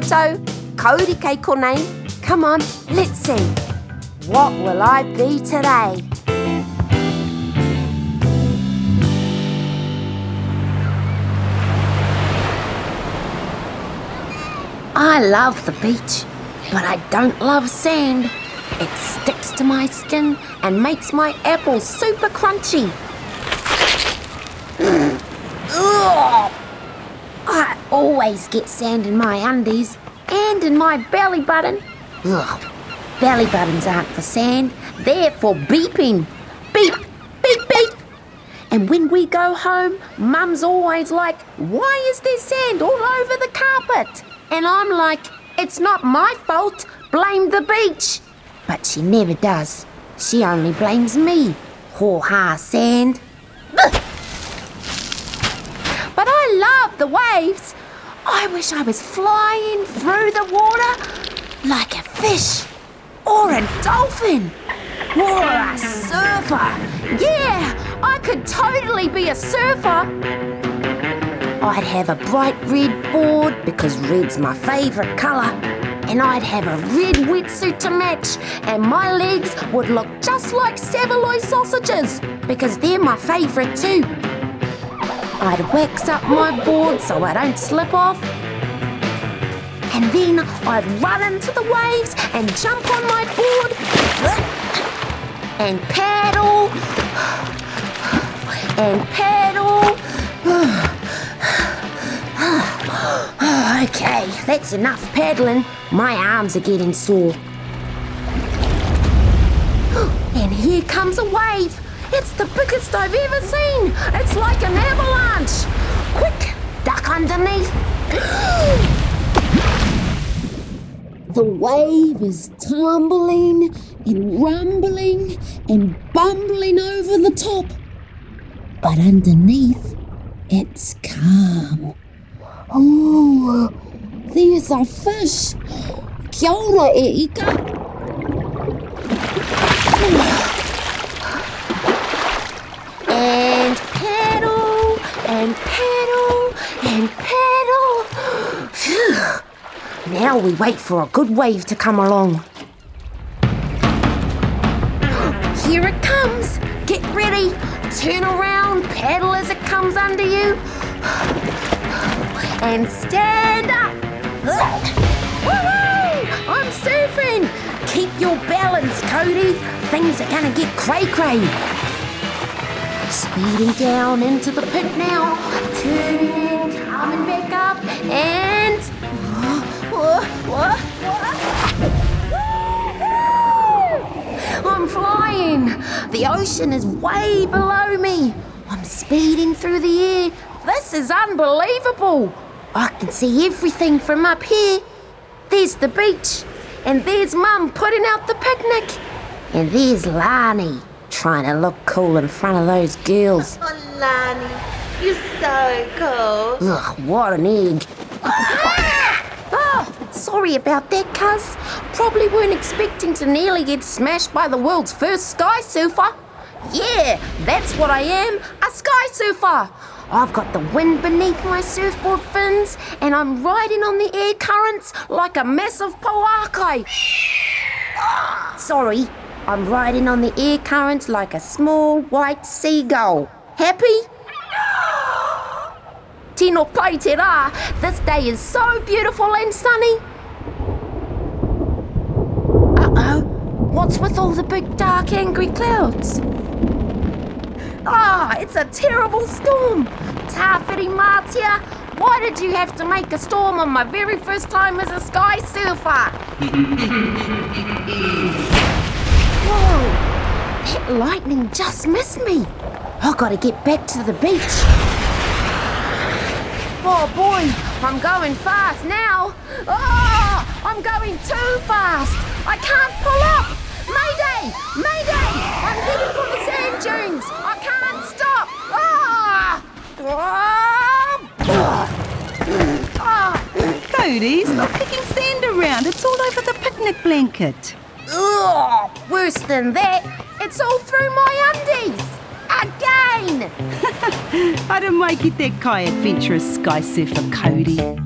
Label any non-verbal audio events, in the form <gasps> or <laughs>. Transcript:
photo. Cody K. name. Come on, let's see. What will I be today? I love the beach, but I don't love sand. It sticks to my skin and makes my apples super crunchy. Always get sand in my undies and in my belly button. Ugh. Belly buttons aren't for sand, they're for beeping. Beep, beep, beep. And when we go home, Mum's always like, Why is there sand all over the carpet? And I'm like, It's not my fault, blame the beach. But she never does. She only blames me. Haw ha sand. But I love the waves. I wish I was flying through the water like a fish or a dolphin or a surfer. Yeah, I could totally be a surfer. I'd have a bright red board because red's my favourite colour. And I'd have a red wetsuit to match, and my legs would look just like Saveloy sausages because they're my favourite too. I'd wax up my board so I don't slip off. And then I'd run into the waves and jump on my board and paddle and paddle. okay, that's enough paddling. My arms are getting sore. And here comes a wave. It's the biggest I've ever seen. It's like an avalanche. Quick, duck underneath. <gasps> The wave is tumbling and rumbling and bumbling over the top. But underneath, it's calm. Oh, there's a fish. Kia ora, e. and pedal, and pedal. Phew. Now we wait for a good wave to come along. Here it comes. Get ready. Turn around, paddle as it comes under you. And stand up. Woohoo! I'm surfing. Keep your balance, Cody. Things are gonna get cray cray. Speeding down into the pit now. Turning, coming back up, and. I'm flying. The ocean is way below me. I'm speeding through the air. This is unbelievable. I can see everything from up here. There's the beach, and there's Mum putting out the picnic, and there's Lani trying to look cool in front of those girls. Oh, Lani, you're so cool. Ugh, what an egg. oh, sorry about that, cuz. Probably weren't expecting to nearly get smashed by the world's first sky surfer. Yeah, that's what I am a sky surfer. I've got the wind beneath my surfboard fins, and I'm riding on the air currents like a massive pouākai. Ah, sorry, I'm riding on the air currents like a small white seagull. Happy? <gasps> Tino pai. This day is so beautiful and sunny. Uh-oh. What's with all the big dark angry clouds? Ah, it's a terrible storm. Tāwhirimātea, why did you have to make a storm on my very first time as a sky surfer? <laughs> Whoa, that lightning just missed me. I've got to get back to the beach. Oh boy, I'm going fast now. Oh, I'm going too fast. I can't pull up. Mayday! Mayday! I'm heading for the sand dunes. I can't stop. Ah! Ah! Ah! Cody, stop kicking sand around. It's all over the picnic blanket. Ugh, worse than that, it's all through my undies. Again! Haere mai ki te kai adventurous sky surfer Cody.